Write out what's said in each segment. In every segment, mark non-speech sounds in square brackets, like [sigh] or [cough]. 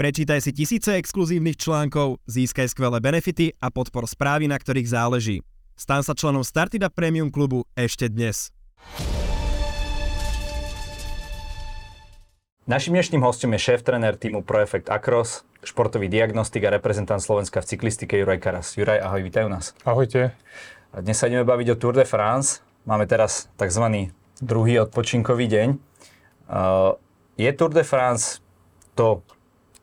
Prečítaj si tisíce exkluzívnych článkov, získaj skvelé benefity a podpor správy, na ktorých záleží. Stan sa členom Startida Premium klubu ešte dnes. Našim dnešným hostom je šéf-trenér týmu Proefect Acros, športový diagnostik a reprezentant Slovenska v cyklistike Juraj Karas. Juraj, ahoj, vítajú nás. Ahojte. A dnes sa ideme baviť o Tour de France. Máme teraz tzv. druhý odpočinkový deň. Uh, je Tour de France to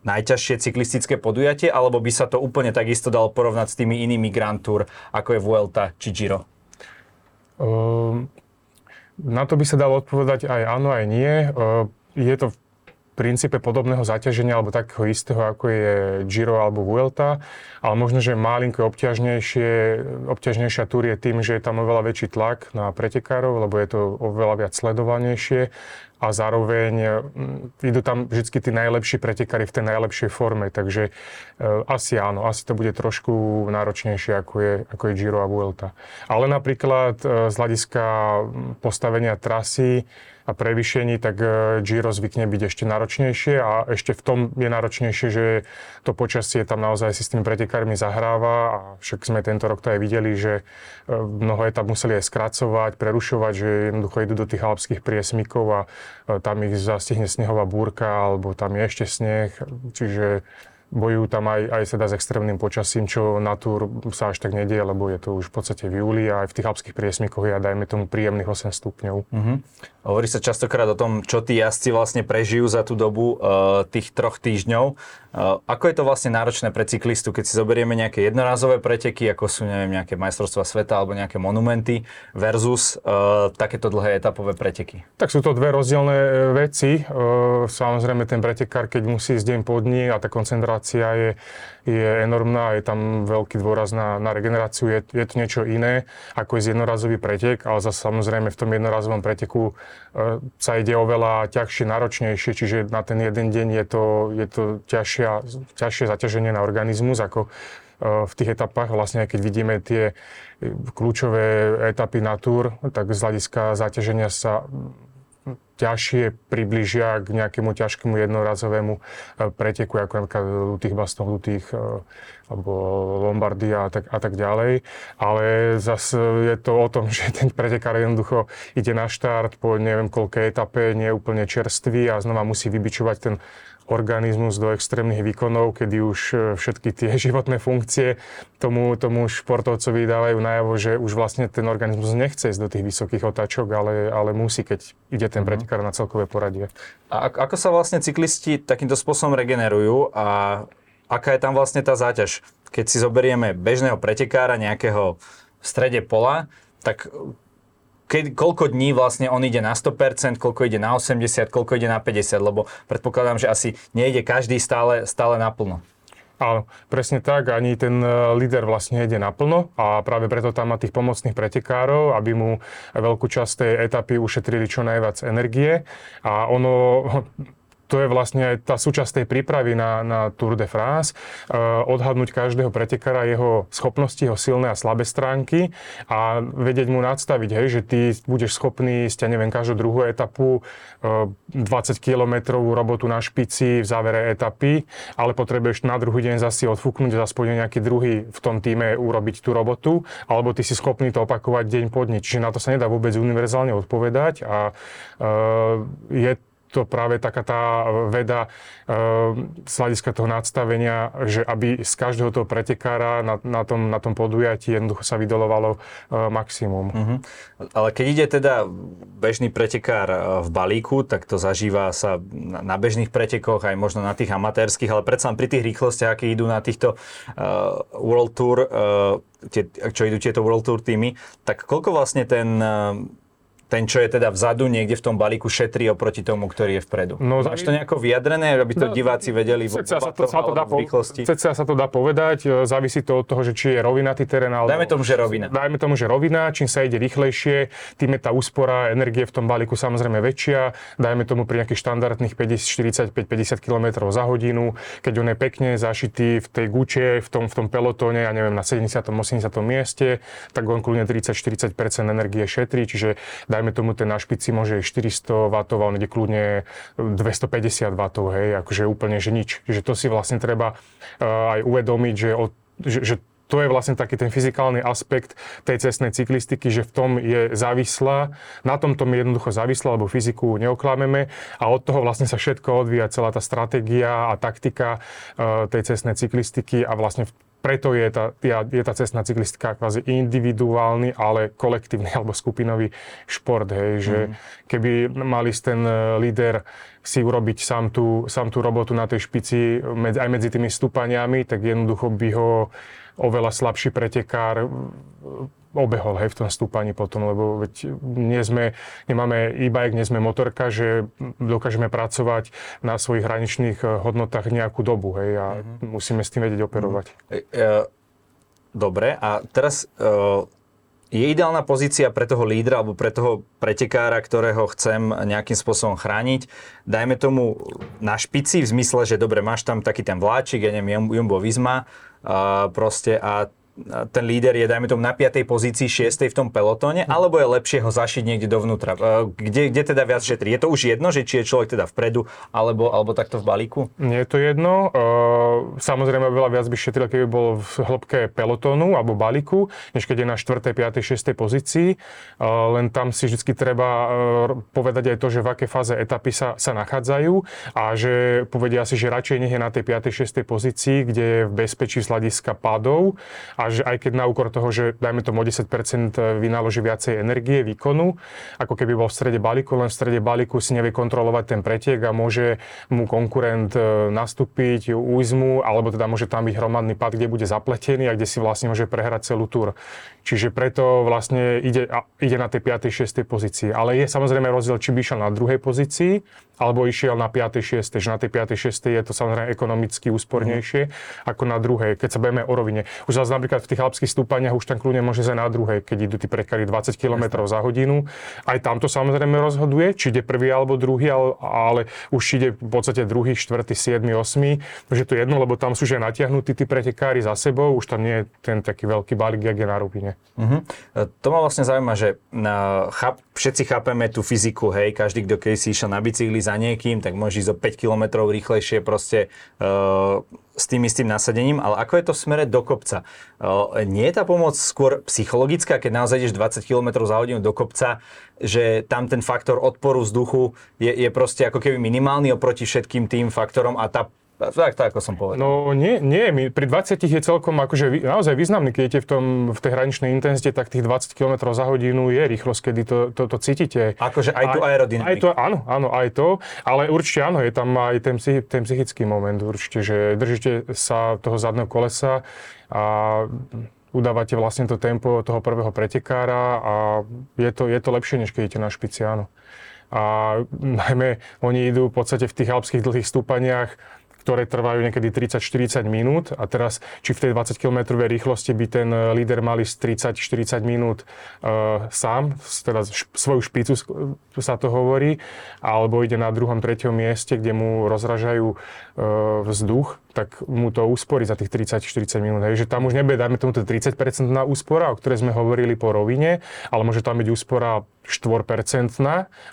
najťažšie cyklistické podujatie, alebo by sa to úplne takisto dalo porovnať s tými inými Grand Tour, ako je Vuelta či Giro? Uh, na to by sa dalo odpovedať aj áno, aj nie. Uh, je to v princípe podobného zaťaženia alebo takého istého, ako je Giro alebo Vuelta, ale možno, že malinko obťažnejšie, obťažnejšia túr je tým, že je tam oveľa väčší tlak na pretekárov, lebo je to oveľa viac sledovanejšie a zároveň mm, idú tam vždy tí najlepší pretekári v tej najlepšej forme, takže e, asi áno, asi to bude trošku náročnejšie ako je, ako je Giro a Vuelta. Ale napríklad e, z hľadiska postavenia trasy, a prevýšení, tak e, Giro zvykne byť ešte náročnejšie a ešte v tom je náročnejšie, že to počasie tam naozaj si s tými pretekármi zahráva a však sme tento rok to aj videli, že e, mnoho etap museli aj skracovať, prerušovať, že jednoducho idú do tých alpských priesmykov a e, tam ich zastihne snehová búrka alebo tam je ešte sneh, čiže bojujú tam aj, aj teda s extrémnym počasím, čo na túr sa až tak nedie, lebo je to už v podstate v júli a aj v tých alpských priesmykoch je, dajme tomu, príjemných 8 stupňov. Uh-huh. Hovorí sa častokrát o tom, čo tí jazdci vlastne prežijú za tú dobu uh, tých troch týždňov. Uh, ako je to vlastne náročné pre cyklistu, keď si zoberieme nejaké jednorazové preteky, ako sú neviem, nejaké majstrovstvá sveta alebo nejaké monumenty versus uh, takéto dlhé etapové preteky? Tak sú to dve rozdielne veci. Uh, samozrejme ten pretekár, keď musí ísť deň po dní a tá koncentrácia je, je enormná, je tam veľký dôraz na, na regeneráciu, je, je to niečo iné ako je jednorazový pretek, ale zase samozrejme v tom jednorazovom preteku E, sa ide oveľa ťažšie, náročnejšie, čiže na ten jeden deň je to, je to ťažšia, ťažšie zaťaženie na organizmus, ako e, v tých etapách, vlastne keď vidíme tie kľúčové etapy na túr, tak z hľadiska zaťaženia sa ťažšie približia k nejakému ťažkému jednorazovému e, preteku, ako napríklad Lutých Baston, Lutých e, alebo Lombardia a tak, a tak ďalej. Ale zase je to o tom, [laughs] že ten pretekár jednoducho ide na štart po neviem koľkej etape, nie je úplne čerstvý a znova musí vybičovať ten organizmus do extrémnych výkonov, kedy už e, všetky tie [laughs] životné funkcie tomu, tomu športovcovi dávajú najavo, že už vlastne ten organizmus nechce ísť do tých vysokých otáčok, ale, ale musí, keď ide ten mhm. pretekár na celkové poradie. A ako sa vlastne cyklisti takýmto spôsobom regenerujú a aká je tam vlastne tá záťaž? Keď si zoberieme bežného pretekára nejakého v strede pola, tak keď, koľko dní vlastne on ide na 100%, koľko ide na 80%, koľko ide na 50%, lebo predpokladám, že asi nejde každý stále, stále naplno. Áno, presne tak, ani ten e, líder vlastne ide naplno a práve preto tam má tých pomocných pretekárov, aby mu veľkú časť tej etapy ušetrili čo najviac energie a ono [laughs] to je vlastne aj tá súčasť tej prípravy na, na Tour de France, uh, odhadnúť každého pretekára, jeho schopnosti, jeho silné a slabé stránky a vedieť mu nadstaviť, hej, že ty budeš schopný ísť, ja neviem, každú druhú etapu uh, eh, 20 km robotu na špici v závere etapy, ale potrebuješ na druhý deň zase odfúknuť aspoň nejaký druhý v tom týme urobiť tú robotu, alebo ty si schopný to opakovať deň po dni. Čiže na to sa nedá vôbec univerzálne odpovedať a uh, je to práve taká tá veda e, z hľadiska toho nadstavenia, že aby z každého toho pretekára na, na, tom, na tom podujatí jednoducho sa vydolovalo e, maximum. Uh-huh. Ale keď ide teda bežný pretekár e, v balíku, tak to zažíva sa na bežných pretekoch, aj možno na tých amatérských, ale predsa pri tých rýchlostiach, aké idú na týchto uh, World Tour, uh, tie, čo idú tieto World Tour týmy, tak koľko vlastne ten uh, ten, čo je teda vzadu, niekde v tom balíku šetrí oproti tomu, ktorý je vpredu. No, Máš to nejako vyjadrené, aby to no, diváci vedeli vo sa to, sa to dá po, rýchlosti? Ceca sa to dá povedať, e, závisí to od toho, že či je rovinatý terén. Alebo, dajme tomu, že rovina. Dajme tomu, že rovina, čím sa ide rýchlejšie, tým je tá úspora energie v tom balíku samozrejme väčšia. Dajme tomu pri nejakých štandardných 50, 45, 50 km za hodinu, keď on je pekne zašitý v tej guče, v tom, v tom pelotóne, ja neviem, na 70. 80. mieste, tak on kľudne 30-40% energie šetrí, čiže dajme tomu ten na špici môže 400 W, on ide kľudne 250 W, hej, akože úplne, že nič. Že to si vlastne treba uh, aj uvedomiť, že, od, že, že to je vlastne taký ten fyzikálny aspekt tej cestnej cyklistiky, že v tom je závislá, na tomto je jednoducho závislá, lebo fyziku neoklameme a od toho vlastne sa všetko odvíja, celá tá stratégia a taktika uh, tej cestnej cyklistiky a vlastne preto je tá, je tá cestná cyklistika kvázi individuálny, ale kolektívny alebo skupinový šport. Hej, že mm. keby mali ten e, líder si urobiť sám tú, sám tú robotu na tej špici aj medzi tými stúpaniami, tak jednoducho by ho oveľa slabší pretekár obehol hej, v tom stúpaní potom, lebo veď nie sme, nemáme e-bike, nie sme motorka, že dokážeme pracovať na svojich hraničných eh, hodnotách nejakú dobu hej, a mm-hmm. musíme s tým vedieť operovať. Mm-hmm. Dobre, a teraz je ideálna pozícia pre toho lídra alebo pre toho pretekára, ktorého chcem nejakým spôsobom chrániť. Dajme tomu na špici v zmysle, že dobre, máš tam taký ten vláčik, ja neviem, Jumbo Visma, uh, proste a ten líder je, dajme tomu, na 5. pozícii, 6. v tom pelotóne, alebo je lepšie ho zašiť niekde dovnútra? E, kde, kde teda viac šetrí? Je to už jedno, že či je človek teda vpredu, alebo, alebo takto v balíku? Nie je to jedno. E, samozrejme, veľa viac by šetril, keby bol v hĺbke pelotónu alebo balíku, než keď je na 4., 5., 6. pozícii. E, len tam si vždy treba povedať aj to, že v akej fáze etapy sa, sa nachádzajú a že povedia si, že radšej nech je na tej 5., 6. pozícii, kde je v bezpečí z hľadiska pádov a že aj keď na úkor toho, že dajme tomu 10% vynaloží viacej energie, výkonu, ako keby bol v strede balíku, len v strede balíku si nevie kontrolovať ten pretiek a môže mu konkurent e, nastúpiť, újsmu, alebo teda môže tam byť hromadný pad, kde bude zapletený a kde si vlastne môže prehrať celú túr. Čiže preto vlastne ide, ide na tej 5. 6. pozícii. Ale je samozrejme rozdiel, či by išiel na druhej pozícii, alebo išiel na 5. 6. Že na tej 5. 6. je to samozrejme ekonomicky úspornejšie mm. ako na druhej, keď sa bavíme o rovine. Už zase napríklad v tých alpských stúpaniach už tam kľudne môže sa na druhej, keď idú tí prekary 20 km za hodinu. Aj tam to samozrejme rozhoduje, či ide prvý alebo druhý, ale, ale už ide v podstate druhý, štvrtý, siedmy, osmi. Takže to je jedno, lebo tam sú že natiahnutí tí pretekári za sebou, už tam nie je ten taký veľký balík, jak je na rovine. Uh-huh. To ma vlastne zaujíma, že uh, cháp, všetci chápeme tú fyziku, hej, každý, kto keď si išiel na bicykli za niekým, tak môže ísť o 5 km rýchlejšie proste uh, s tým istým nasadením, ale ako je to v smere do kopca? Uh, nie je tá pomoc skôr psychologická, keď naozaj ideš 20 km za hodinu do kopca, že tam ten faktor odporu vzduchu je, je proste ako keby minimálny oproti všetkým tým faktorom a tá tak, tak, ako som povedal. No nie, nie, pri 20 je celkom akože naozaj významný, keď idete v, tom, v tej hraničnej intenzite, tak tých 20 km za hodinu je rýchlosť, kedy to, to, to cítite. Akože aj tu aerodynamiku. Aj to, áno, áno, aj to, ale určite áno, je tam aj ten, ten psychický moment určite, že držíte sa toho zadného kolesa a udávate vlastne to tempo toho prvého pretekára a je to, je to lepšie, než keď idete na špici, áno. A najmä oni idú v podstate v tých alpských dlhých stúpaniach ktoré trvajú niekedy 30-40 minút. A teraz, či v tej 20 km rýchlosti by ten eh, líder mali z 30-40 minút uh, sám, teda svoju špicu sa to hovorí, alebo ide na druhom, treťom mieste, kde mu rozražajú uh, vzduch, tak mu to úsporí za tých 30-40 minút. Hej. Že tam už nebude, dajme tomu, 30% na úspora, o ktorej sme hovorili po rovine, ale môže tam byť úspora 4%,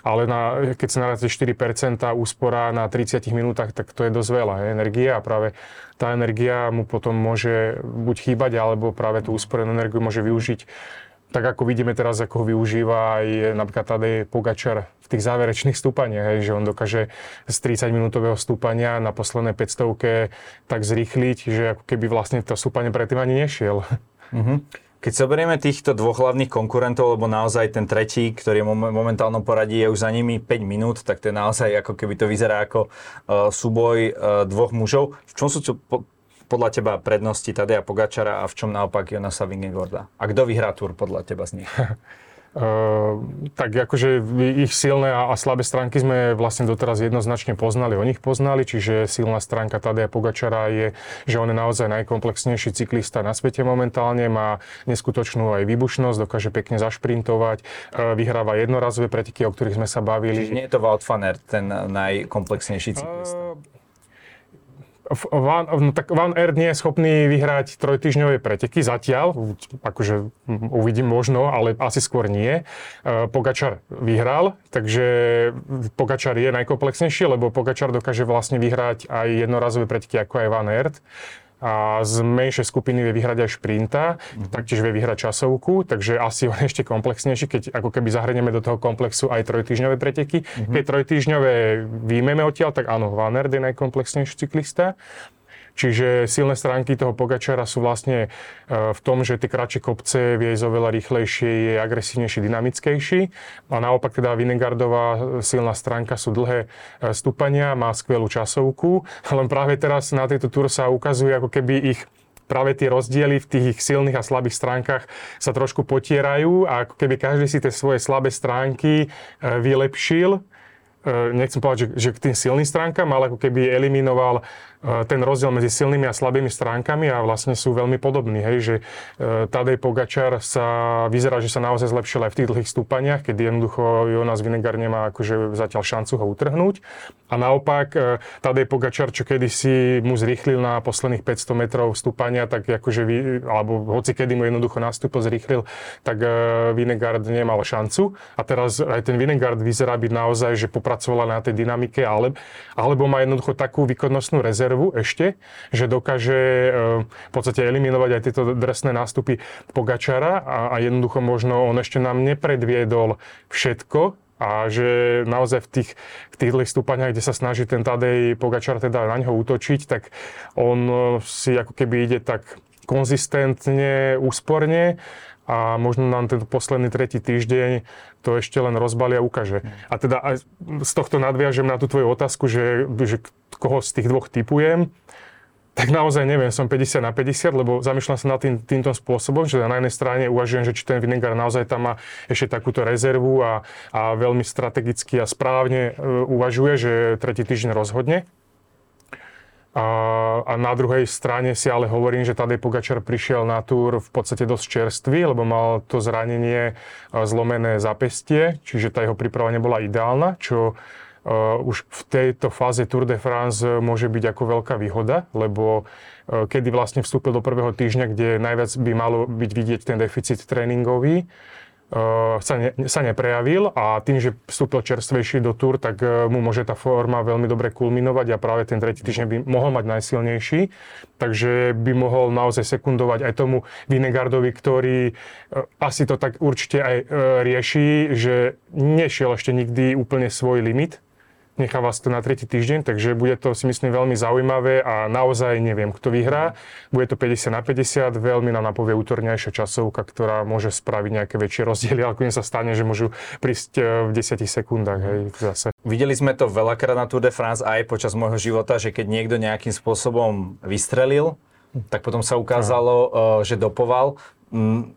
ale na, keď sa narazí 4% úspora na 30 minútach, tak to je dosť veľa hej, energie a práve tá energia mu potom môže buď chýbať, alebo práve tú úsporenú energiu môže využiť tak ako vidíme teraz, ako ho využíva aj napríklad Tadej Pogačar v tých záverečných stúpaniach, že on dokáže z 30-minútového stúpania na poslednej 500 tak zrýchliť, že ako keby vlastne to stúpanie predtým ani nešiel. Mm-hmm. Keď zoberieme týchto dvoch hlavných konkurentov, lebo naozaj ten tretí, ktorý je momentálnom poradí, je už za nimi 5 minút, tak to je naozaj ako keby to vyzerá ako uh, súboj uh, dvoch mužov. V čom sú to podľa teba prednosti Tadeja Pogačara a v čom naopak Jonasa Vingegorda? A kto vyhrá túr podľa teba z nich? Uh, [laughs] tak akože ich silné a, a slabé stránky sme vlastne doteraz jednoznačne poznali, o nich poznali, čiže silná stránka Tadeja Pogačara je, že on je naozaj najkomplexnejší cyklista na svete momentálne, má neskutočnú aj výbušnosť, dokáže pekne zašprintovať, uh, vyhráva jednorazové preteky, o ktorých sme sa bavili. Čiže nie je to Wout ten najkomplexnejší cyklista? Uh, Van, no tak Van Aert nie je schopný vyhrať trojtyžňové preteky zatiaľ, akože uvidím možno, ale asi skôr nie. E, Pogačar vyhral, takže Pogačar je najkomplexnejší, lebo Pogačar dokáže vlastne vyhrať aj jednorazové preteky ako aj Van Aert a z menšej skupiny vie vyhrať aj šprinta, mm-hmm. taktiež vie vyhrať časovku, takže asi on ešte komplexnejší, keď ako keby zahrnieme do toho komplexu aj trojtýždňové preteky. Mm-hmm. Keď trojtýždňové výjmeme odtiaľ, tak áno, Van Aert je najkomplexnejší cyklista. Čiže silné stránky toho Pogačara sú vlastne e, v tom, že tie kratšie kopce vie ísť oveľa rýchlejšie, je agresívnejší, dynamickejší. A naopak teda Vinegardová silná stránka sú dlhé e, stúpania, má skvelú časovku, [laughs] len práve teraz na tejto túr sa ukazuje ako keby ich práve tie rozdiely v tých silných a slabých stránkach sa trošku potierajú a ako keby každý si tie svoje slabé stránky e, vylepšil nechcem povedať, že, že k tým silným stránkam, ale ako keby eliminoval E, ten rozdiel medzi silnými a slabými stránkami a vlastne sú veľmi podobní. Hej, že e, Tadej Pogačar sa vyzerá, že sa naozaj zlepšil aj v tých dlhých stúpaniach, kedy jednoducho Jonas Vinegar nemá akože zatiaľ šancu ho utrhnúť. A naopak e, Tadej Pogačar, čo kedysi mu zrýchlil na posledných 500 metrov stúpania, tak akože alebo hoci kedy mu jednoducho nastúpil, zrýchlil, tak Vinegard nemal šancu. A teraz aj ten Vinegard vyzerá byť naozaj, že popracovala na tej dynamike, ale, alebo má jednoducho takú výkonnostnú rezervu, rezervu ešte, že dokáže eh, v podstate eliminovať aj tieto dresné nástupy Pogačara a, a jednoducho možno on ešte nám nepredviedol všetko, a že naozaj v tých, v tých stúpaniach, kde sa snaží ten Tadej Pogačar teda na ňo útočiť, tak on eh, si ako keby ide tak konzistentne, úsporne a možno nám ten posledný tretí týždeň to ešte len rozbalia a ukáže. A teda aj z tohto nadviažem na tú tvoju otázku, že, že koho z tých dvoch typujem, tak naozaj neviem, som 50 na 50, lebo zamýšľam sa nad tým, týmto spôsobom, že na jednej strane uvažujem, že či ten Vinegar naozaj tam má ešte takúto rezervu a, a veľmi strategicky a správne uh, uvažuje, že tretí týždeň rozhodne. A, na druhej strane si ale hovorím, že Tadej Pogačar prišiel na túr v podstate dosť čerstvý, lebo mal to zranenie zlomené zapestie, čiže tá jeho príprava nebola ideálna, čo Uh, už v tejto fáze Tour de France môže byť ako veľká výhoda, lebo uh, kedy vlastne vstúpil do prvého týždňa, kde najviac by malo byť vidieť ten deficit tréningový, sa, ne, sa neprejavil a tým, že vstúpil čerstvejší do túr, tak uh, mu môže tá forma veľmi dobre kulminovať a práve ten tretí týždeň by mohol mať najsilnejší. Takže by mohol naozaj sekundovať aj tomu Vinegardovi, ktorý uh, asi to tak určite aj rieši, že nešiel ešte nikdy úplne svoj limit Nechá vás to na tretí týždeň, takže bude to si myslím veľmi zaujímavé a naozaj neviem, kto vyhrá. Bude to 50 na 50, veľmi nám napovie útorňajšia časovka, ktorá môže spraviť nejaké väčšie rozdiely, ale sa stane, že môžu prísť e, v 10 sekundách hej, zase. Videli sme to veľakrát na Tour de France aj počas môjho života, že keď niekto nejakým spôsobom vystrelil, tak potom sa ukázalo, no. že dopoval.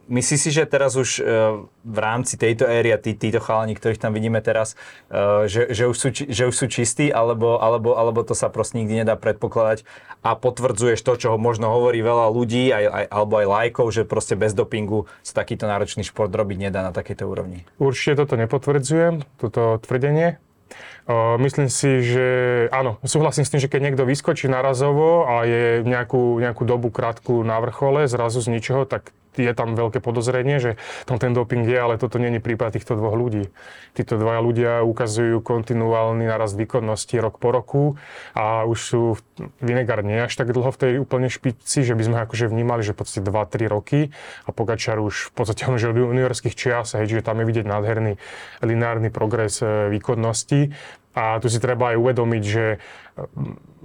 Myslíš si, že teraz už e, v rámci tejto éry a tí, títo chalani, ktorých tam vidíme teraz, e, že, že, už, sú, že už sú čistí, alebo, alebo, alebo to sa proste nikdy nedá predpokladať a potvrdzuješ to, čo možno hovorí veľa ľudí, aj, aj, alebo aj lajkov, že proste bez dopingu sa takýto náročný šport robiť nedá na takejto úrovni? Určite toto nepotvrdzujem, toto tvrdenie. Myslím si, že áno, súhlasím s tým, že keď niekto vyskočí narazovo a je nejakú, nejakú dobu krátku na vrchole, zrazu z ničoho, tak je tam veľké podozrenie, že tam ten doping je, ale toto není prípad týchto dvoch ľudí. Títo dvaja ľudia ukazujú kontinuálny narast výkonnosti rok po roku a už sú Vinegar nie až tak dlho v tej úplne špici, že by sme akože vnímali, že v podstate 2-3 roky a Pogačar už v podstate on že od juniorských čias, hej, že tam je vidieť nádherný lineárny progres e, výkonnosti a tu si treba aj uvedomiť, že,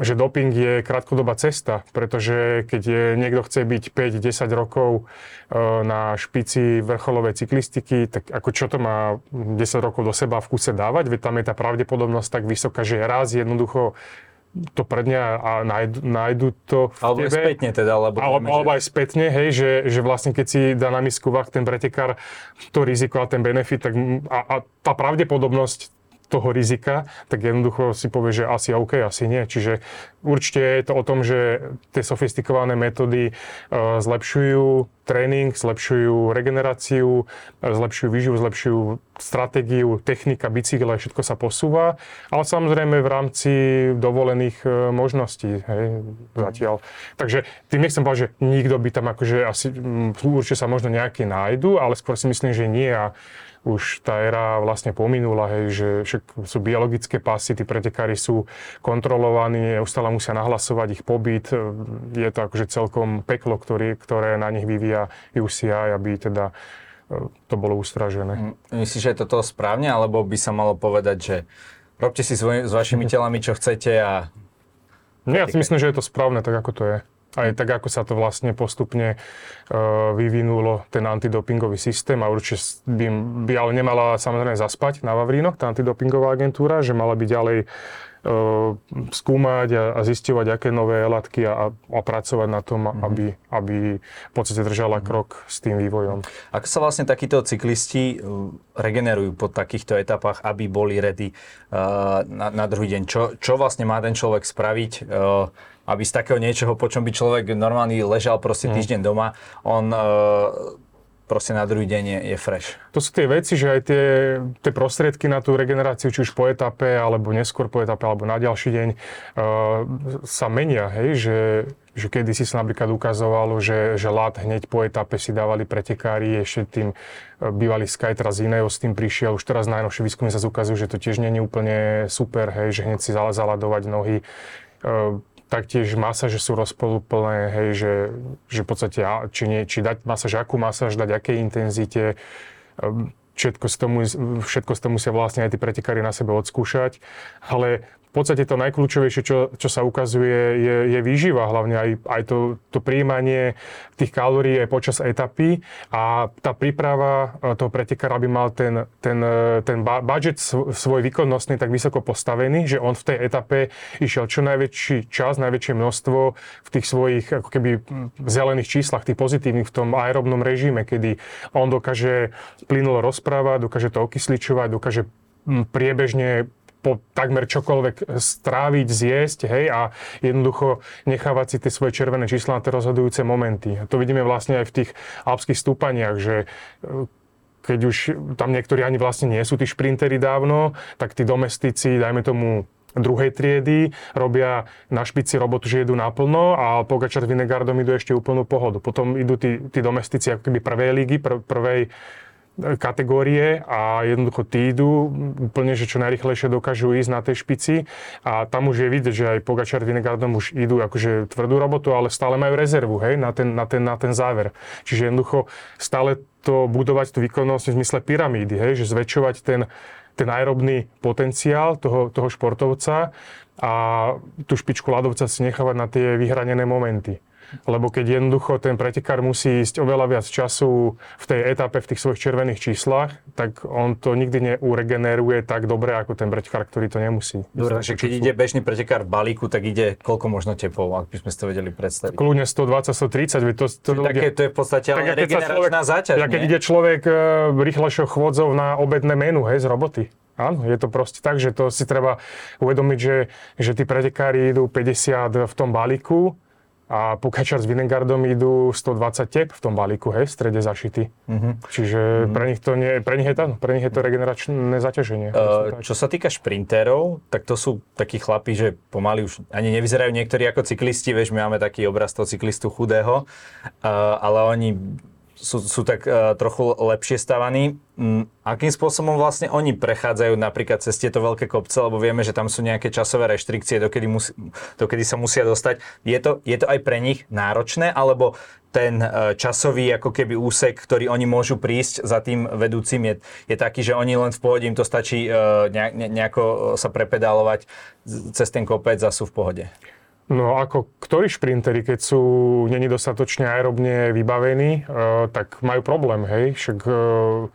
že doping je krátkodobá cesta, pretože keď je, niekto chce byť 5-10 rokov e, na špici vrcholovej cyklistiky, tak ako čo to má 10 rokov do seba v kuse dávať, veď tam je tá pravdepodobnosť tak vysoká, že raz jednoducho to predňa a nájdu, nájdu to v alebo tebe. Alebo spätne teda. Alebo, alebo, alebo aj spätne, hej, že, že vlastne keď si dá na misku vach ten pretekár to riziko a ten benefit, tak a, a tá pravdepodobnosť toho rizika, tak jednoducho si povie, že asi OK, asi nie. Čiže určite je to o tom, že tie sofistikované metódy uh, zlepšujú tréning, zlepšujú regeneráciu, zlepšujú výživu, zlepšujú stratégiu, technika, bicykle, všetko sa posúva, ale samozrejme v rámci dovolených uh, možností hej, zatiaľ. Takže tým nechcem povedať, že nikto by tam akože asi, určite sa možno nejaké nájdu, ale skôr si myslím, že nie a už tá éra vlastne pominula, hej, že však sú biologické pasy, tí pretekári sú kontrolovaní, neustále musia nahlasovať ich pobyt. Je to akože celkom peklo, ktorý, ktoré na nich vyvíja UCI, aby teda e, to bolo ustražené. Mm, myslíš, že je toto správne, alebo by sa malo povedať, že robte si svoj, s vašimi [laughs] telami, čo chcete a... Nie, ja si myslím, že je to správne, tak ako to je aj tak, ako sa to vlastne postupne uh, vyvinulo, ten antidopingový systém. A určite by, by ale nemala samozrejme zaspať na Vavrínoch, tá antidopingová agentúra, že mala by ďalej skúmať a, a zisťovať, aké nové látky a, a pracovať na tom, mm-hmm. aby, aby v podstate držala mm-hmm. krok s tým vývojom. Ako sa vlastne takíto cyklisti regenerujú po takýchto etapách, aby boli ready uh, na, na druhý deň? Čo, čo vlastne má ten človek spraviť? Uh, aby z takého niečoho, po čom by človek normálny ležal proste mm. týždeň doma, on uh, proste na druhý deň je, je fresh. To sú tie veci, že aj tie, tie prostriedky na tú regeneráciu, či už po etape, alebo neskôr po etape, alebo na ďalší deň, uh, sa menia, hej, že, že kedy si sa napríklad ukazovalo, že, že lát hneď po etape si dávali pretekári, ešte tým uh, bývalý Sky, teraz iného s tým prišiel, už teraz najnovšie výskumy sa ukazujú, že to tiež nie je úplne super, hej, že hneď si zaladovať nohy. Uh, taktiež masáže sú rozpolúplné, hej, že, že v podstate, či, nie, či dať masáž, akú masáž dať, akej intenzite, ehm, všetko z tomu, všetko z toho musia vlastne aj tí pretekári na sebe odskúšať, ale v podstate to najkľúčovejšie, čo, čo sa ukazuje, je, je výživa, hlavne aj, aj to, to príjmanie tých kalórií aj počas etapy. A tá príprava e, toho pretekára by mal ten, ten, e, ten budget svoj výkonnostný tak vysoko postavený, že on v tej etape išiel čo najväčší čas, najväčšie množstvo v tých svojich ako keby zelených číslach, tých pozitívnych v tom aerobnom režime, kedy on dokáže plynulo rozprávať, dokáže to okysličovať, dokáže priebežne po takmer čokoľvek stráviť, zjesť, hej, a jednoducho nechávať si tie svoje červené čísla na tie rozhodujúce momenty. A to vidíme vlastne aj v tých alpských stúpaniach, že e, keď už tam niektorí ani vlastne nie sú tí šprintery dávno, tak tí domestici, dajme tomu druhej triedy, robia na špici robotu, že jedú naplno a Pogačar s Vinegardom idú ešte úplnú pohodu. Potom idú tí, tí domestici ako keby prvej ligy, pr- prvej kategórie a jednoducho tí idú úplne, že čo najrychlejšie dokážu ísť na tej špici a tam už je vidieť, že aj Pogačar Vinegardom už idú akože tvrdú robotu, ale stále majú rezervu, hej, na ten, na ten, na ten záver. Čiže jednoducho stále to budovať tú výkonnosť v zmysle pyramídy, hej, že zväčšovať ten, ten aerobný potenciál toho, toho športovca a tú špičku ľadovca si nechávať na tie vyhranené momenty lebo keď jednoducho ten pretekár musí ísť oveľa viac času v tej etape, v tých svojich červených číslach, tak on to nikdy neuregeneruje tak dobre, ako ten pretekár, ktorý to nemusí. Dobre, že keď ide bežný pretekár v balíku, tak ide koľko možno tepov, ak by sme si to vedeli predstaviť? Kľudne 120, 130, to, to, ľudia, také, to je v podstate ale regeneračná záťaž, Ja keď ide človek uh, rýchlejšou chôdzou na obedné menu, hej, z roboty. Áno, je to proste tak, že to si treba uvedomiť, že, že tí pretekári idú 50 v tom balíku a Pogačar s Vinegardom idú 120 tep v tom balíku, hej, v strede zašity. Uh-huh. Čiže uh-huh. pre nich to nie, pre nich je to, pre nich je to regeneračné zaťaženie. Uh, čo sa týka šprintérov, tak to sú takí chlapí, že pomaly už ani nevyzerajú niektorí ako cyklisti, vieš, my máme taký obraz toho cyklistu chudého, uh, ale oni sú, sú tak uh, trochu lepšie stavaní. Um, akým spôsobom vlastne oni prechádzajú napríklad cez tieto veľké kopce, lebo vieme, že tam sú nejaké časové reštrikcie, dokedy, musí, dokedy sa musia dostať. Je to, je to aj pre nich náročné, alebo ten uh, časový ako keby úsek, ktorý oni môžu prísť za tým vedúcim, je, je taký, že oni len v pohode, im to stačí uh, ne, nejako sa prepedálovať cez ten kopec a sú v pohode? No ako ktorí šprinteri, keď sú není dostatočne aerobne vybavení, uh, tak majú problém, hej. Však uh,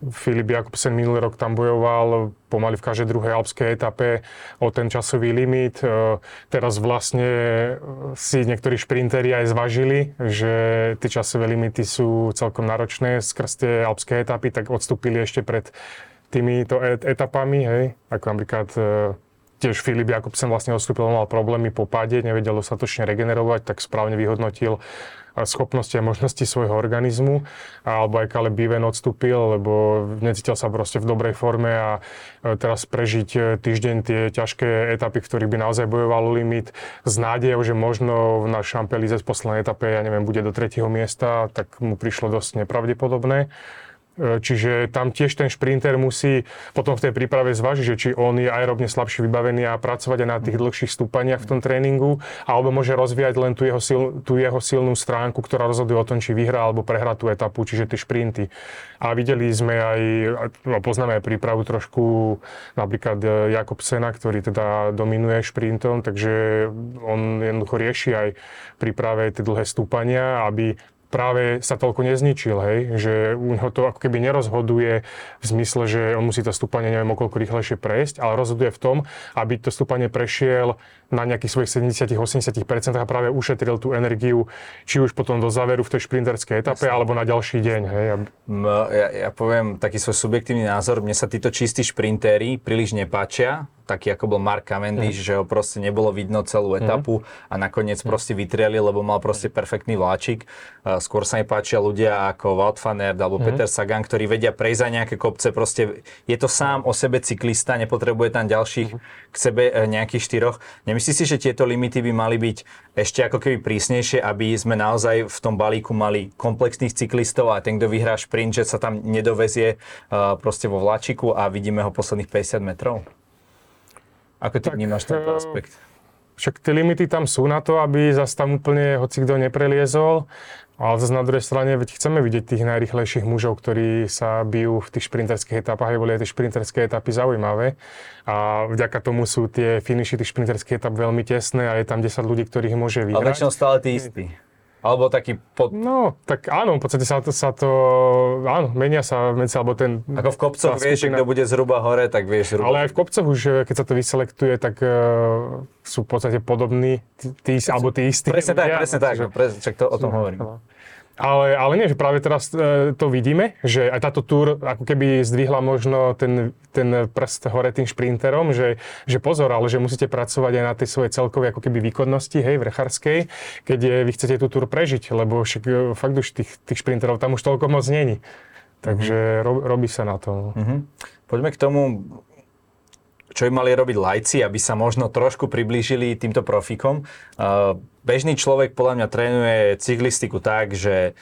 Filip Jakobsen minulý rok tam bojoval pomaly v každej druhej alpskej etape o ten časový limit. Uh, teraz vlastne si niektorí šprinteri aj zvažili, že tie časové limity sú celkom náročné skrz tie alpské etapy, tak odstúpili ešte pred týmito etapami, hej, ako napríklad tiež Filip Jakobsen vlastne odstúpil, mal problémy po páde, nevedel dostatočne regenerovať, tak správne vyhodnotil schopnosti a možnosti svojho organizmu. Alebo aj Kaleb Biven odstúpil, lebo necítil sa proste v dobrej forme a e, teraz prežiť e, týždeň tie ťažké etapy, v ktorých by naozaj bojoval limit s nádejou, že možno na Šampelize v poslednej etape, ja neviem, bude do tretieho miesta, tak mu prišlo dosť nepravdepodobné. E, čiže tam tiež ten šprinter musí potom v tej príprave zvážiť, že či on je aerobne slabšie vybavený a pracovať aj na tých dlhších stúpaniach v tom tréningu, alebo môže rozvíjať len tú jeho, sil, tú jeho silnú stránku, ktorá rozhoduje o tom, či vyhrá alebo prehrá tú etapu, čiže tie šprinty. A videli sme aj, poznáme aj prípravu trošku napríklad e, Jakobsena, ktorý teda dominuje šprintom, takže on jednoducho rieši aj príprave tie dlhé stúpania, aby práve sa toľko nezničil, hej, že u neho to ako keby nerozhoduje v zmysle, že on musí to stúpanie neviem okolko rýchlejšie prejsť, ale rozhoduje v tom, aby to stúpanie prešiel na nejakých svojich 70-80% a práve ušetril tú energiu, či už potom do záveru v tej šprinterskej etape, Jasne. alebo na ďalší deň. Hej. Ja, ja poviem taký svoj subjektívny názor, mne sa títo čistí šprintéri príliš nepáčia, taký ako bol Mark Cavendish, mm. že ho proste nebolo vidno celú mhm. etapu mm. a nakoniec mm. proste vytrieli, lebo mal proste perfektný vláčik. Skôr sa mi páčia ľudia ako Wout van Aert alebo mm. Peter Sagan, ktorí vedia prejsť za nejaké kopce. Proste je to sám o sebe cyklista, nepotrebuje tam ďalších mm. k sebe e, nejakých štyroch. Nemyslíš si, že tieto limity by mali byť ešte ako keby prísnejšie, aby sme naozaj v tom balíku mali komplexných cyklistov a ten, kto vyhrá šprint, že sa tam nedovezie proste vo vláčiku a vidíme ho posledných 50 metrov? Ako ty tak, vnímaš tento eh, aspekt? Však tie limity tam sú na to, aby zase tam úplne hoci kto nepreliezol. Ale zase na druhej strane, veď chceme vidieť tých najrychlejších mužov, ktorí sa bijú v tých šprinterských etapách, aby boli aj tie šprinterské etapy zaujímavé. A vďaka tomu sú tie finiši tých šprinterských etap veľmi tesné a je tam 10 ľudí, ktorých môže vyhrať. Ale väčšinou stále tí istí. Alebo taký pod... No, tak áno, v podstate sa to, sa to áno, menia sa medzi, alebo ten... Ako v kopcoch vieš, skupina... kto bude zhruba hore, tak vieš zhruba. Ale aj v kopcoch už, eh, keď sa to vyselektuje, tak uh, sú v podstate podobní, tí, tí alebo tí istí. Presne tak, presne tak, že... presne, však to o tom hovorím. No. Ale, ale nie, že práve teraz e, to vidíme, že aj táto túr ako keby zdvihla možno ten, ten prst hore tým šprinterom, že, že pozor, ale že musíte pracovať aj na tej svojej celkovej ako keby výkonnosti, hej, vrchárskej, keď je, vy chcete tú túr prežiť, lebo však e, fakt už tých, tých šprinterov tam už toľko moc není. Takže mm-hmm. ro, robí sa na to. Mm-hmm. Poďme k tomu, čo by mali robiť lajci, aby sa možno trošku priblížili týmto profikom. Bežný človek podľa mňa trénuje cyklistiku tak, že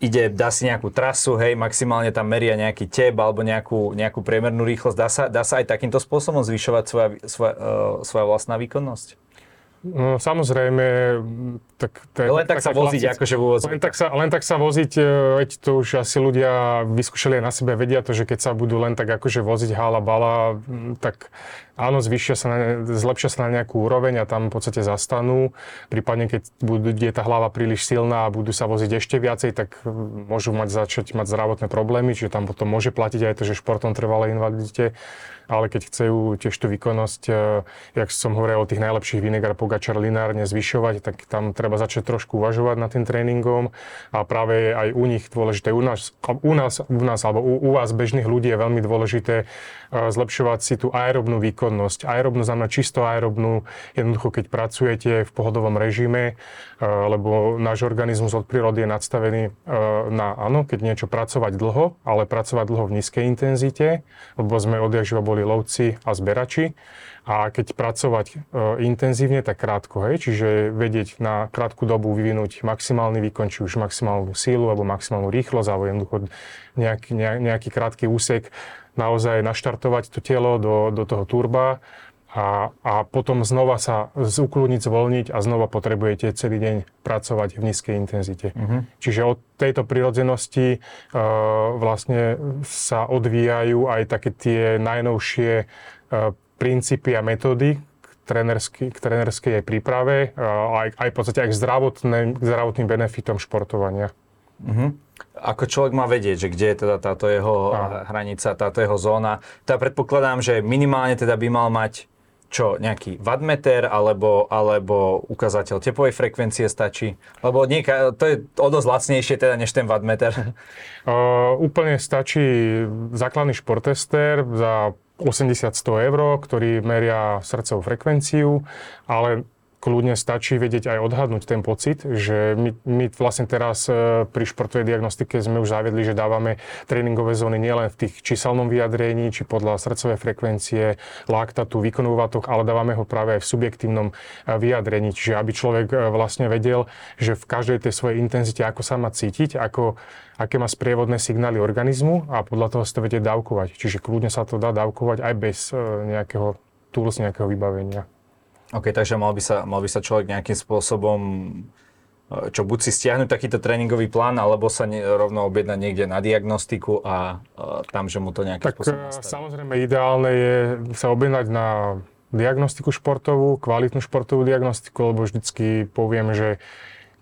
ide, dá si nejakú trasu, hej, maximálne tam meria nejaký teb alebo nejakú, nejakú priemernú rýchlosť. Dá sa, dá sa aj takýmto spôsobom zvyšovať svoja, svoja, svoja vlastná výkonnosť? No, samozrejme, tak je len tak sa voziť, klasic... akože v len tak, sa, len tak sa voziť, e, veď to už asi ľudia vyskúšali aj na sebe, vedia to, že keď sa budú len tak akože voziť hala bala, tak áno, zvyšia sa na, zlepšia sa na nejakú úroveň a tam v podstate zastanú. Prípadne, keď bude tá hlava príliš silná a budú sa voziť ešte viacej, tak môžu mať začať mať zdravotné problémy, čiže tam potom môže platiť aj to, že športom trvalé invalidite ale keď chcú tiež tú výkonnosť, e, jak som hovoril o tých najlepších Vinegar, Pogačar lineárne zvyšovať, tak tam treba začať trošku uvažovať nad tým tréningom a práve aj u nich dôležité, u nás, u nás, u nás alebo u, u vás bežných ľudí je veľmi dôležité zlepšovať si tú aerobnú výkonnosť. Aerobnú znamená čisto aerobnú, jednoducho keď pracujete v pohodovom režime, lebo náš organizmus od prírody je nadstavený na, áno, keď niečo pracovať dlho, ale pracovať dlho v nízkej intenzite, lebo sme odjakživa boli lovci a zberači. A keď pracovať e, intenzívne, tak krátko, hej, čiže vedieť na krátku dobu vyvinúť maximálny výkon, či už maximálnu sílu, alebo maximálnu rýchlosť, alebo jednoducho nejaký, nejaký krátky úsek naozaj naštartovať to telo do, do toho turba a, a potom znova sa ukludniť, zvolniť a znova potrebujete celý deň pracovať v nízkej intenzite. Uh-huh. Čiže od tejto prirodzenosti uh, vlastne sa odvíjajú aj také tie najnovšie uh, princípy a metódy k, k trénerskej príprave, uh, aj, aj v podstate aj k, zdravotným, k zdravotným benefitom športovania. Uh-huh ako človek má vedieť, že kde je teda táto jeho Aha. hranica, táto jeho zóna. Teda predpokladám, že minimálne teda by mal mať čo, nejaký wattmeter alebo, alebo ukazateľ tepovej frekvencie stačí? Lebo nieka, to je o dosť lacnejšie teda než ten wattmeter. [laughs] Uh, úplne stačí základný športester za 80-100 eur, ktorý meria srdcovú frekvenciu, ale kľudne stačí vedieť aj odhadnúť ten pocit, že my, my vlastne teraz e, pri športovej diagnostike sme už zaviedli, že dávame tréningové zóny nielen v tých číselnom vyjadrení, či podľa srdcovej frekvencie, laktatu, výkonu vatok, ale dávame ho práve aj v subjektívnom e, vyjadrení, čiže aby človek e, vlastne vedel, že v každej tej svojej intenzite, ako sa má cítiť, ako, aké má sprievodné signály organizmu a podľa toho sa to vedie dávkovať. Čiže kľudne sa to dá dávkovať aj bez nejakého tools, nejakého vybavenia. OK, takže mal by sa, mal by sa človek nejakým spôsobom e, čo buď si stiahnuť takýto tréningový plán, alebo sa ne, rovno objednať niekde na diagnostiku a, a tam, že mu to nejakým tak, spôsobom e, nastaví. samozrejme ideálne je sa objednať na diagnostiku športovú, kvalitnú športovú diagnostiku, lebo vždycky poviem, že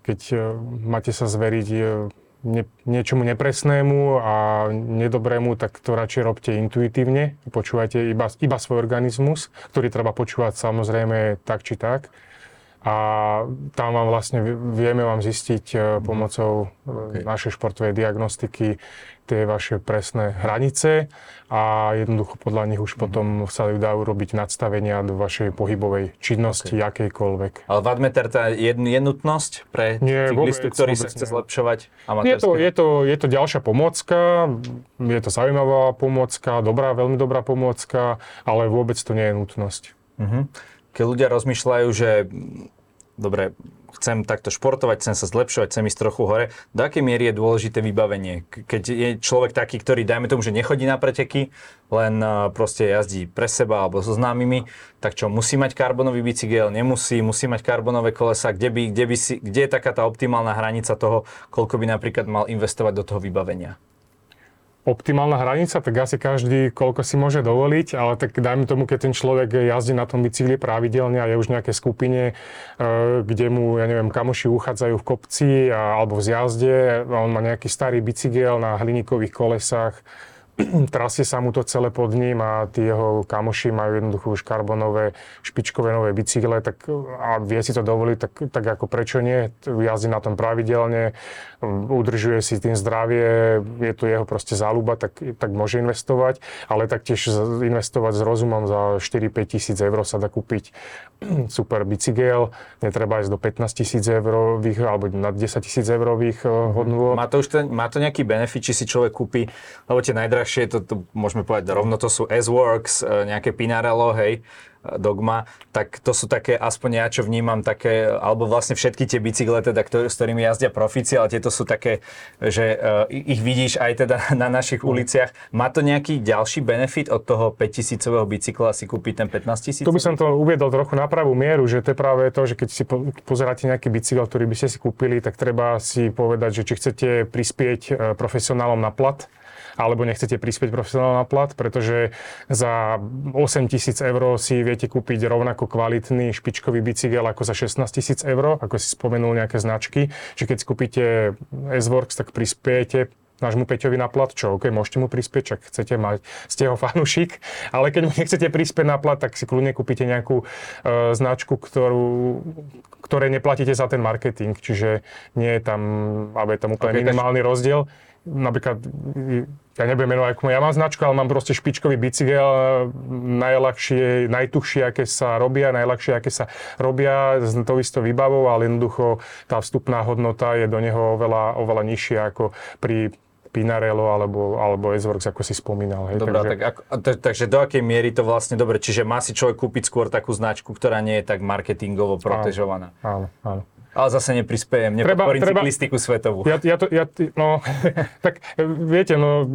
keď e, máte sa zveriť nie, niečomu nepresnému a nedobrému, tak to radšej robte intuitívne. Počúvajte iba, iba svoj organizmus, ktorý treba počúvať samozrejme tak či tak. A tam vám vlastne vieme vám zistiť e, mhm. pomocou e, okay. našej športovej diagnostiky tie vaše presné hranice a jednoducho podľa nich už mm. potom sa dajú robiť nadstavenia do vašej pohybovej činnosti, okay. akejkoľvek. Ale wattmeter tá je, je nutnosť pre Nie, cyklistu, vôbec, ktorý vôbec, sa chce nie. zlepšovať je to, je, to, je to ďalšia pomôcka, je to zaujímavá pomôcka, dobrá, veľmi dobrá pomôcka, ale vôbec to nie je nutnosť. Uh-huh. Keď ľudia rozmýšľajú, že dobre, chcem takto športovať, chcem sa zlepšovať, chcem ísť trochu hore. Do akej miery je dôležité vybavenie? Keď je človek taký, ktorý, dajme tomu, že nechodí na preteky, len proste jazdí pre seba alebo so známymi, tak čo, musí mať karbonový bicykel, nemusí, musí mať karbonové kolesa, kde, by, kde, by si, kde je taká tá optimálna hranica toho, koľko by napríklad mal investovať do toho vybavenia? Optimálna hranica, tak asi každý koľko si môže dovoliť, ale tak dajme tomu, keď ten človek jazdí na tom bicykli pravidelne a je už nejaké skupine, e, kde mu, ja neviem, kamoši uchádzajú v kopci a, alebo v zjazde a on má nejaký starý bicykel na hliníkových kolesách, [clears throat] trasie sa mu to celé pod ním a tí jeho kamoši majú jednoducho už karbonové, špičkové nové bicykle, tak a vie si to dovoliť, tak, tak ako prečo nie, jazdí na tom pravidelne, udržuje si tým zdravie, je to jeho proste záľuba, tak, tak môže investovať, ale taktiež investovať s rozumom za 4-5 tisíc eur sa dá kúpiť [clears throat] super bicykel, netreba ísť do 15 tisíc eurových alebo na 10 tisíc eurových eh, mhm. hodnôt. Má to už ten, má to nejaký benefit, či si človek kúpi, lebo tie najdrahšie, to, to môžeme povedať rovno, to sú S-Works, eh, nejaké Pinarello, hej, Dogma, tak to sú také, aspoň ja čo vnímam, také, alebo vlastne všetky tie bicykle, teda, ktoré, s ktorými jazdia profíci, ale tieto sú také, že uh, ich vidíš aj teda [laughs] na našich uliciach. Má to nejaký ďalší benefit od toho 5000 bicykla si kúpiť ten 15 000? Tu by som to uviedol trochu na pravú mieru, že to je práve to, že keď si pozeráte nejaký bicykel, ktorý by ste si kúpili, tak treba si povedať, že či chcete prispieť e, profesionálom na plat, alebo nechcete prispieť profesionálne na plat, pretože za 8 tisíc eur si viete kúpiť rovnako kvalitný špičkový bicykel ako za 16 tisíc eur, ako si spomenul nejaké značky. Čiže keď si kúpite S-Works, tak prispiejete nášmu Peťovi na plat, čo OK, môžete mu prispieť, čak chcete mať, ste jeho fanúšik, ale keď mu nechcete prispieť na plat, tak si kľudne kúpite nejakú uh, značku, ktorú, ktoré neplatíte za ten marketing, čiže nie je tam, alebo je tam úplne okay, minimálny rozdiel napríklad, ja nebudem menovať, ako ja mám značku, ale mám proste špičkový bicykel, najľahšie, najtuchšie, aké sa robia, najľahšie, aké sa robia, s to isto výbavou, ale jednoducho tá vstupná hodnota je do neho oveľa, oveľa nižšia ako pri Pinarello alebo, alebo S-Works, ako si spomínal. Hej, Dobre, takže... Tak, ako, takže do akej miery to vlastne dobre, čiže má si človek kúpiť skôr takú značku, ktorá nie je tak marketingovo protežovaná. Áno, áno. Ale zase neprispejem, nepodporím treba, cyklistiku svetovú. Ja, ja to, ja, no, [laughs] tak viete, no,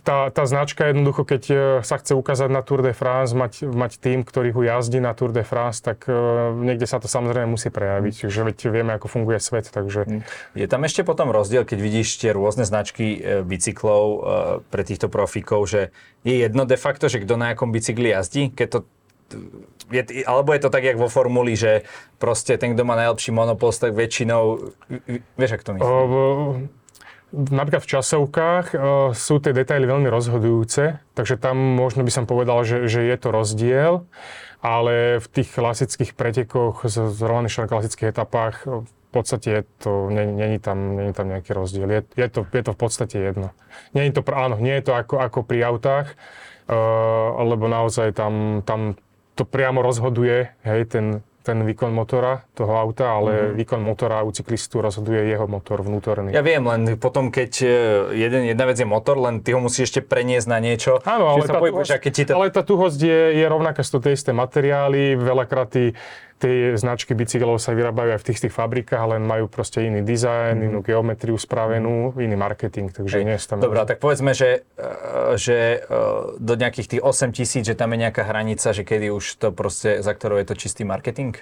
tá, tá značka jednoducho, keď e, sa chce ukázať na Tour de France, mať, mať tým, ktorý ho jazdí na Tour de France, tak uh, niekde sa to samozrejme musí prejaviť. Čiže veď vieme, ako funguje svet, takže... Hm. Je tam ešte potom rozdiel, keď vidíš tie rôzne značky e, bicyklov pre týchto profíkov, že je jedno de facto, že kto na akom bicykli jazdí, keď to je, alebo je to tak, jak vo formuli, že proste ten, kto má najlepší monopol, tak väčšinou, vieš, ak to myslím? napríklad v časovkách sú tie detaily veľmi rozhodujúce, takže tam možno by som povedal, že, že je to rozdiel, ale v tých klasických pretekoch, z, z klasických etapách v podstate je to, není tam, není tam nejaký rozdiel. Je, je, to, je to v podstate jedno. Není to, áno, nie je to ako, ako pri autách, uh, lebo naozaj tam, tam to priamo rozhoduje, hej, ten, ten výkon motora toho auta, ale mm-hmm. výkon motora u cyklistu rozhoduje jeho motor vnútorný. Ja viem, len potom, keď e, jeden, jedna vec je motor, len ty ho musíš ešte preniesť na niečo. Áno, ale, tá, pohybuješ, tuhosť, to... ale tá tuhosť je, je rovnaká, sú to tie isté materiály, veľakrát tí, tie značky bicyklov sa vyrábajú aj v tých, tých fabrikách, len majú proste iný dizajn, mm. inú geometriu spravenú, iný marketing, takže Hej. nie je tam... Dobre, tak povedzme, že, e, že e, do nejakých tých 8 tisíc, že tam je nejaká hranica, že kedy už to proste, za ktorou je to čistý marketing?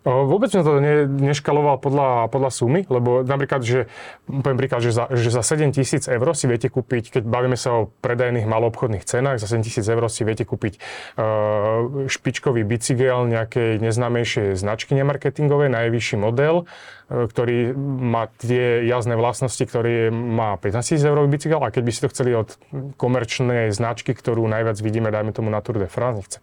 Vôbec som to ne, neškaloval podľa, podľa sumy, lebo napríklad, že, poviem príklad, že za, že za 7 tisíc eur si viete kúpiť, keď bavíme sa o predajných maloobchodných cenách, za 7 tisíc eur si viete kúpiť uh, špičkový bicykel nejakej neznámejšej značky nemarketingovej, najvyšší model, uh, ktorý má tie jazdné vlastnosti, ktorý má 15 tisíc eurový bicykel a keď by si to chceli od komerčnej značky, ktorú najviac vidíme, dajme tomu na Tour de France, nechce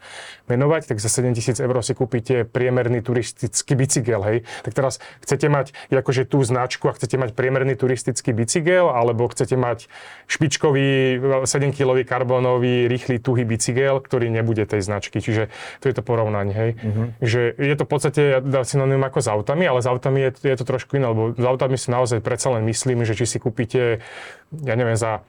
menovať, tak za 7 tisíc eur si kúpite priemerný turistický turistický bicykel, hej. Tak teraz chcete mať akože tú značku a chcete mať priemerný turistický bicykel, alebo chcete mať špičkový 7-kilový karbónový rýchly tuhý bicykel, ktorý nebude tej značky. Čiže to je to porovnanie, hej. Uh-huh. Že je to v podstate synonym ako s autami, ale s autami je, je to trošku iné, lebo s autami si naozaj predsa len myslím, že či si kúpite, ja neviem, za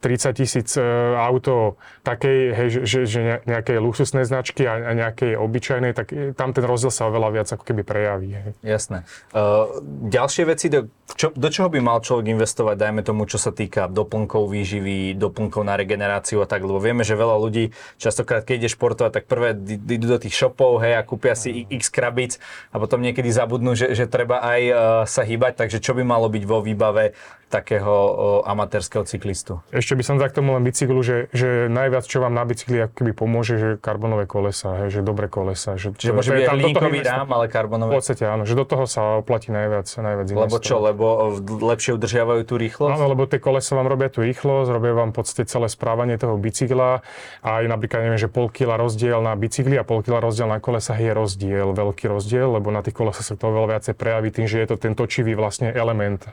30 tisíc e, auto takej, hej, že, že nejakej luxusnej značky a, a nejakej obyčajnej, tak tam ten rozdiel sa oveľa viac ako keby prejaví. Hej. Jasné. Uh, ďalšie veci, do, čo, do čoho by mal človek investovať, dajme tomu, čo sa týka doplnkov výživy, doplnkov na regeneráciu a tak, lebo vieme, že veľa ľudí častokrát, keď ide športovať, tak prvé idú do tých shopov, hej, a kúpia si x krabíc a potom niekedy zabudnú, že, že treba aj uh, sa hýbať, takže čo by malo byť vo výbave takého uh, amatérskeho cyklistu? Ešte ešte by som tak tomu len bicyklu, že, že najviac, čo vám na bicykli akoby pomôže, že karbonové kolesa, hej, že dobré kolesa. Že, Čiže môže byť linkový rám, ale karbonové. V podstate áno, že do toho sa oplatí najviac, najviac Lebo čo, lebo lepšie udržiavajú tú rýchlosť? Áno, lebo tie kolesa vám robia tú rýchlosť, robia vám v podstate celé správanie toho bicykla a aj napríklad neviem, že pol kila rozdiel na bicykli a pol kila rozdiel na kolesách je rozdiel, veľký rozdiel, lebo na tých kolesách sa to oveľa viacej prejaví tým, že je to ten točivý vlastne element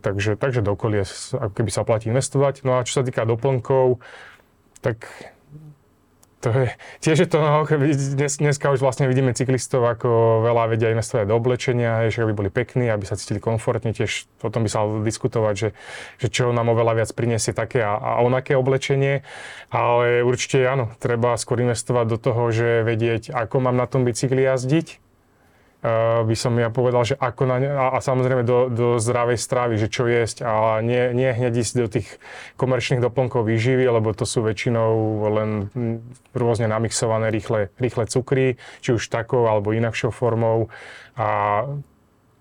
takže, takže do kolies, ako keby sa platí investovať. No a čo sa týka doplnkov, tak to je, tiež je to, no, dnes, dneska už vlastne vidíme cyklistov, ako veľa vedia investovať do oblečenia, že aby boli pekní, aby sa cítili komfortne, tiež o tom by sa diskutovať, že, že čo nám oveľa viac priniesie také a, a onaké oblečenie, ale určite áno, treba skôr investovať do toho, že vedieť, ako mám na tom bicykli jazdiť, uh, by som ja povedal, že ako na ne, a, a samozrejme do, do zdravej stravy, že čo jesť a nie, nie hneď ísť do tých komerčných doplnkov výživy, lebo to sú väčšinou len rôzne namixované rýchle, rýchle cukry, či už takou alebo inakšou formou. A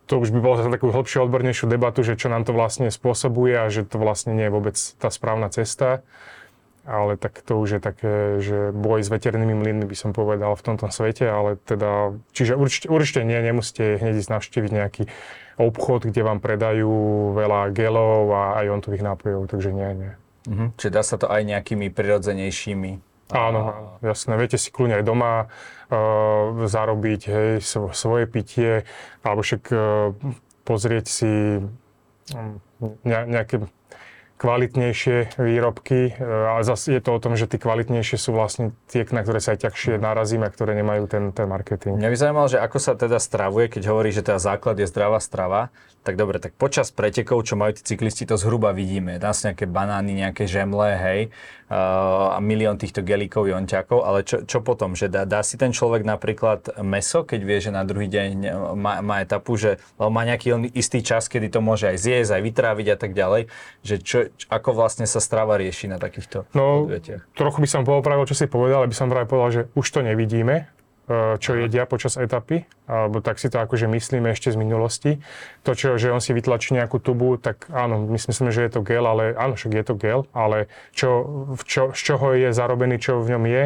to už by bolo za takú hĺbšiu, odbornejšiu debatu, že čo nám to vlastne spôsobuje a že to vlastne nie je vôbec tá správna cesta ale tak to už je také, že boj s veternými mlynmi by som povedal v tomto svete, ale teda, čiže určite, určite nie, nemusíte hneď ísť navštíviť nejaký obchod, kde vám predajú veľa gelov a aj ontových nápojov, takže nie, nie. Mhm. Čiže dá sa to aj nejakými prirodzenejšími Áno, jasné. Viete si kľúne aj doma uh, zarobiť hej, svoje pitie, alebo však uh, pozrieť si um, nejaké kvalitnejšie výrobky e, a zase je to o tom, že tie kvalitnejšie sú vlastne tie, na ktoré sa aj ťažšie narazíme a ktoré nemajú ten, ten marketing. Mňa by zaujímalo, že ako sa teda stravuje, keď hovorí, že teda základ je zdravá strava, tak dobre, tak počas pretekov, čo majú tí cyklisti, to zhruba vidíme. Dá sa nejaké banány, nejaké žemle, hej, uh, a milión týchto gelíkov, jonťakov, ale čo, čo potom? Že dá, dá si ten človek napríklad meso, keď vie, že na druhý deň má, má etapu, že má nejaký istý čas, kedy to môže aj zjesť, aj vytráviť a tak ďalej, že čo, ako vlastne sa strava rieši na takýchto no, odvetiach? Trochu by som popravil, čo si povedal, aby som práve povedal, že už to nevidíme, čo jedia počas etapy, alebo tak si to akože myslíme ešte z minulosti. To, čo, že on si vytlačí nejakú tubu, tak áno, my si myslíme, že je to gel, ale áno, však je to gel, ale čo, čo, z čoho je zarobený, čo v ňom je,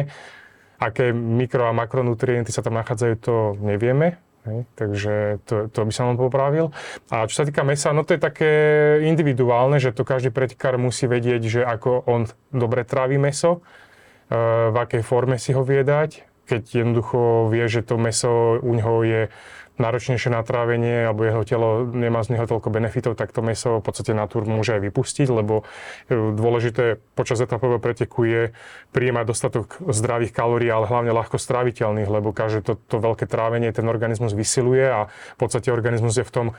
aké mikro a makronutrienty sa tam nachádzajú, to nevieme. Hej, takže to, to by som vám popravil. A čo sa týka mesa, no to je také individuálne, že to každý pretekár musí vedieť, že ako on dobre trávi meso, e, v akej forme si ho vie dať. Keď jednoducho vie, že to meso u neho je náročnejšie na trávenie alebo jeho telo nemá z neho toľko benefitov, tak to meso v podstate natúr môže aj vypustiť, lebo e, dôležité počas etapového preteku je príjemať dostatok zdravých kalórií, ale hlavne ľahko stráviteľných, lebo každé to, to veľké trávenie ten organizmus vysiluje a v podstate organizmus je v tom um,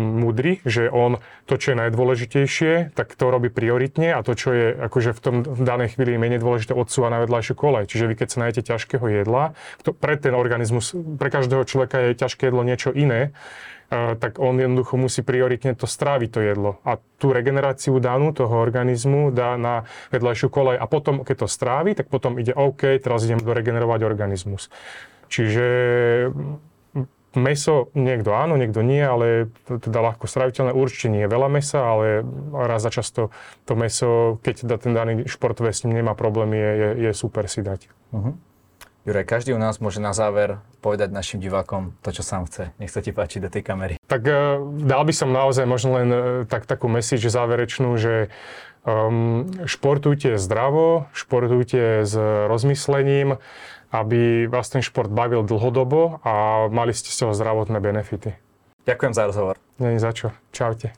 múdry, že on to, čo je najdôležitejšie, tak to robí prioritne a to, čo je akože v tom v danej chvíli menej dôležité, odsúva na vedľajšiu kolej. Čiže vy keď sa najete ťažkého jedla, to pre ten organizmus, pre každého človeka je ťažké ťažké jedlo niečo iné, tak on jednoducho musí prioritne to stráviť to jedlo. A tú regeneráciu danú toho organizmu dá na vedľajšiu kolej a potom, keď to strávi, tak potom ide OK, teraz idem doregenerovať organizmus. Čiže meso niekto áno, niekto nie, ale teda ľahko stráviteľné určite nie je veľa mesa, ale raz za často to meso, keď ten daný športové s ním nemá problém, je, je, je super si dať. Uh-huh. Juraj, každý u nás môže na záver povedať našim divákom to, čo sám chce. Nech sa ti páči do tej kamery. Tak uh, dal by som naozaj možno len uh, tak, takú message záverečnú, že um, športujte zdravo, športujte s rozmyslením, aby vás ten šport bavil dlhodobo a mali ste z toho zdravotné benefity. Ďakujem za rozhovor. Nie za čo. Čaute.